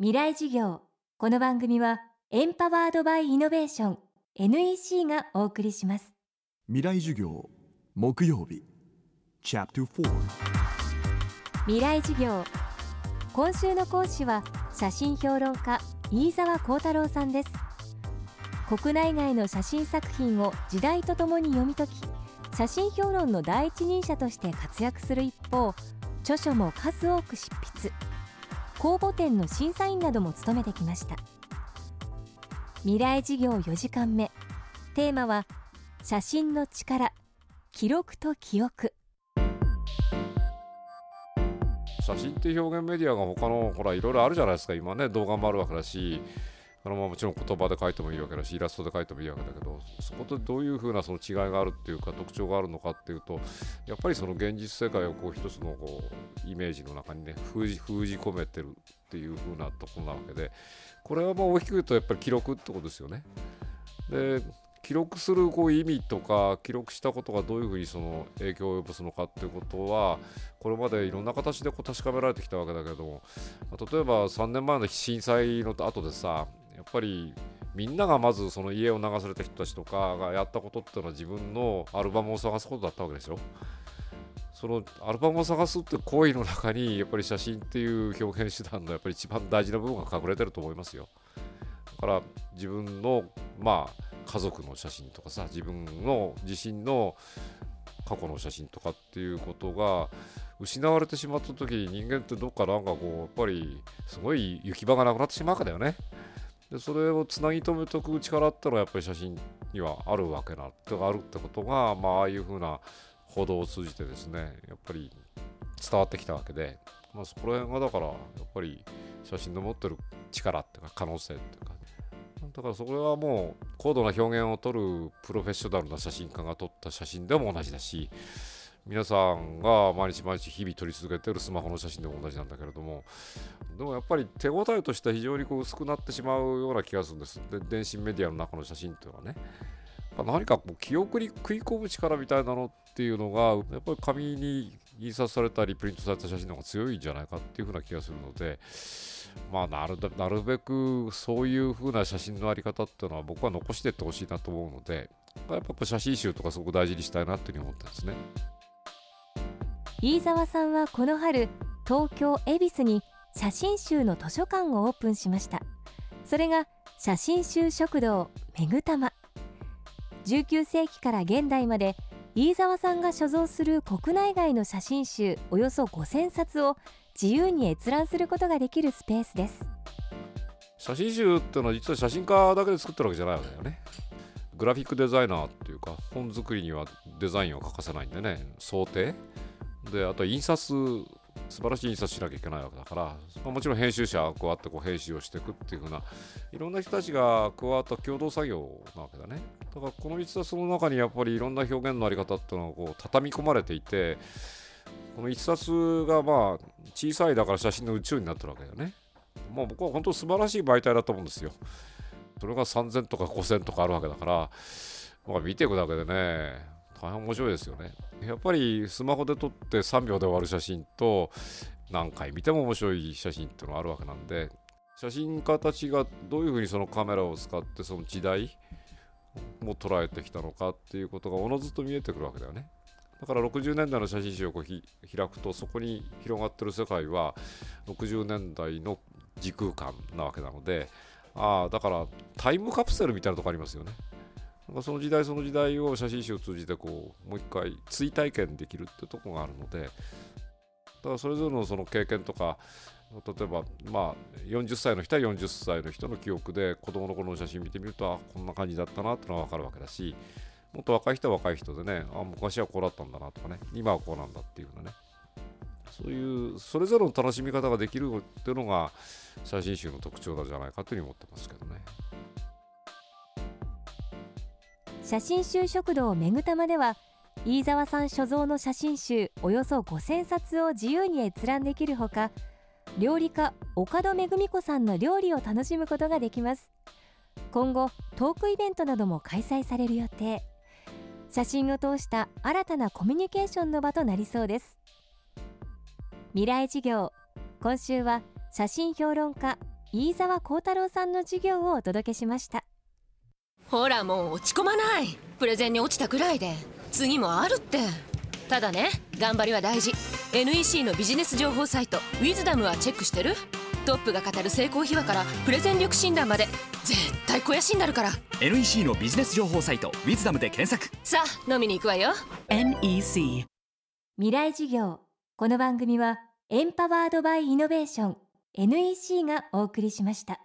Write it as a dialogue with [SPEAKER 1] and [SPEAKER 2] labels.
[SPEAKER 1] 未来事業。この番組はエンパワードバイイノベーション NEC がお送りします。
[SPEAKER 2] 未来授業木曜日チャプター
[SPEAKER 1] 未来事業。今週の講師は写真評論家飯沢幸太郎さんです。国内外の写真作品を時代とともに読み解き写真評論の第一人者として活躍する一方著書も数多く執筆公募展の審査員なども務めてきました。未来事業4時間目。テーマは写真の力。記録と記憶。
[SPEAKER 3] 写真って表現メディアが他のほらいろいろあるじゃないですか。今ね動画もあるわけだし。あのままもちろん言葉で書いてもいいわけだしイラストで書いてもいいわけだけどそことどういうふうなその違いがあるっていうか特徴があるのかっていうとやっぱりその現実世界をこう一つのこうイメージの中にね封じ込めてるっていうふうなとこなわけでこれはまあ大きく言うとやっぱり記録ってことですよね。で記録するこう意味とか記録したことがどういうふうにその影響を及ぼすのかっていうことはこれまでいろんな形でこう確かめられてきたわけだけども例えば3年前の震災の後でさやっぱりみんながまずその家を流された人たちとかがやったことっていうのは自分のアルバムを探すことだったわけでしょ？そのアルバムを探すって行為の中にやっぱり写真っていう表現手段のやっぱり一番大事な部分が隠れてると思いますよ。だから自分のまあ家族の写真とかさ自分の自身の過去の写真とかっていうことが失われてしまった時に人間ってどっかなんかこうやっぱりすごい行き場がなくなってしまうわけだよね。でそれをつなぎ止めておく力ってのはやっぱり写真にはあるわけなってあるってことが、まあ、ああいうふうな報道を通じてですねやっぱり伝わってきたわけで、まあ、そこら辺がだからやっぱり写真の持ってる力っていうか可能性っていうかだからそれはもう高度な表現を撮るプロフェッショナルな写真家が撮った写真でも同じだし皆さんが毎日毎日日々撮り続けてるスマホの写真でも同じなんだけれどもでもやっぱり手応えとしては非常にこう薄くなってしまうような気がするんです。で電信メディアの中の写真っていうのはね。何かこう記憶に食い込む力みたいなのっていうのがやっぱり紙に印刷されたりプリントされた写真の方が強いんじゃないかっていうふうな気がするのでまあなるなるべくそういうふうな写真のあり方っていうのは僕は残していってほしいなと思うのでやっぱ写真集とかすごく大事にしたいなっていうふうに思ってますね。
[SPEAKER 1] 飯沢さんはこの春東京恵比寿に写真集の図書館をオープンしました。それが写真集食堂めぐたま19世紀から現代まで飯沢さんが所蔵する国内外の写真集およそ5000冊を自由に閲覧することができるスペースです。
[SPEAKER 3] 写真集っていうのは実は写真家だけで作ってるわけじゃないわけだよね。グラフィックデザイナーっていうか本作りにはデザインを欠かせないんでね想定であと印刷素晴らしい印刷しなきゃいけないわけだから、まあ、もちろん編集者が加わってこう編集をしていくっていう風ないろんな人たちが加わった共同作業なわけだね。だからこの3つはその中にやっぱりいろんな表現のあり方っていうのがこう畳み込まれていてこの1冊がまあ小さいだから写真の宇宙になってるわけだよね。まあ僕は本当素晴らしい媒体だと思うんですよ。それが3000とか5000とかあるわけだから、まあ、見ていくだけでね大変面白いですよね。やっぱりスマホで撮って3秒で終わる写真と何回見ても面白い写真っていうのがあるわけなんで写真家たちがどういうふうにそのカメラを使ってその時代も捉えてきたのかっていうことがおのずと見えてくるわけだよね。だから60年代の写真集をこう開くとそこに広がってる世界は60年代の時空間なわけなのでああだからタイムカプセルみたいなとこありますよね。なんかその時代その時代を写真集を通じてこうもう一回追体験できるってとこがあるのでだからそれぞれのその経験とか例えばまあ40歳の人は40歳の人の記憶で子供の頃の写真見てみるとあこんな感じだったなってのは分かるわけだしもっと若い人は若い人でねあ昔はこうだったんだなとかね今はこうなんだっていうのねそういうそれぞれの楽しみ方ができるっていうのが写真集の特徴なんじゃないかというふうに思ってますけどね。
[SPEAKER 1] 写真集食堂めぐたまでは飯沢さん所蔵の写真集およそ5000冊を自由に閲覧できるほか料理家岡戸めぐみ子さんの料理を楽しむことができます。今後トークイベントなども開催される予定。写真を通した新たなコミュニケーションの場となりそうです。未来事業今週は写真評論家飯沢幸太郎さんの授業をお届けしました。
[SPEAKER 4] ほらもう落ち込まない。プレゼンに落ちたくらいで。次もあるって。ただね頑張りは大事。NEC のビジネス情報サイト「ウィズダムはチェックしてる？トップが語る成功秘話からプレゼン力診断まで。絶対肥やしになるから。
[SPEAKER 5] NEC のビジネス情報サイト「ウィズダムで検索。
[SPEAKER 4] さあ飲みに行くわよ。
[SPEAKER 6] NEC
[SPEAKER 1] 未来授業。この番組はエンパワードバイイノベーション NEC がお送りしました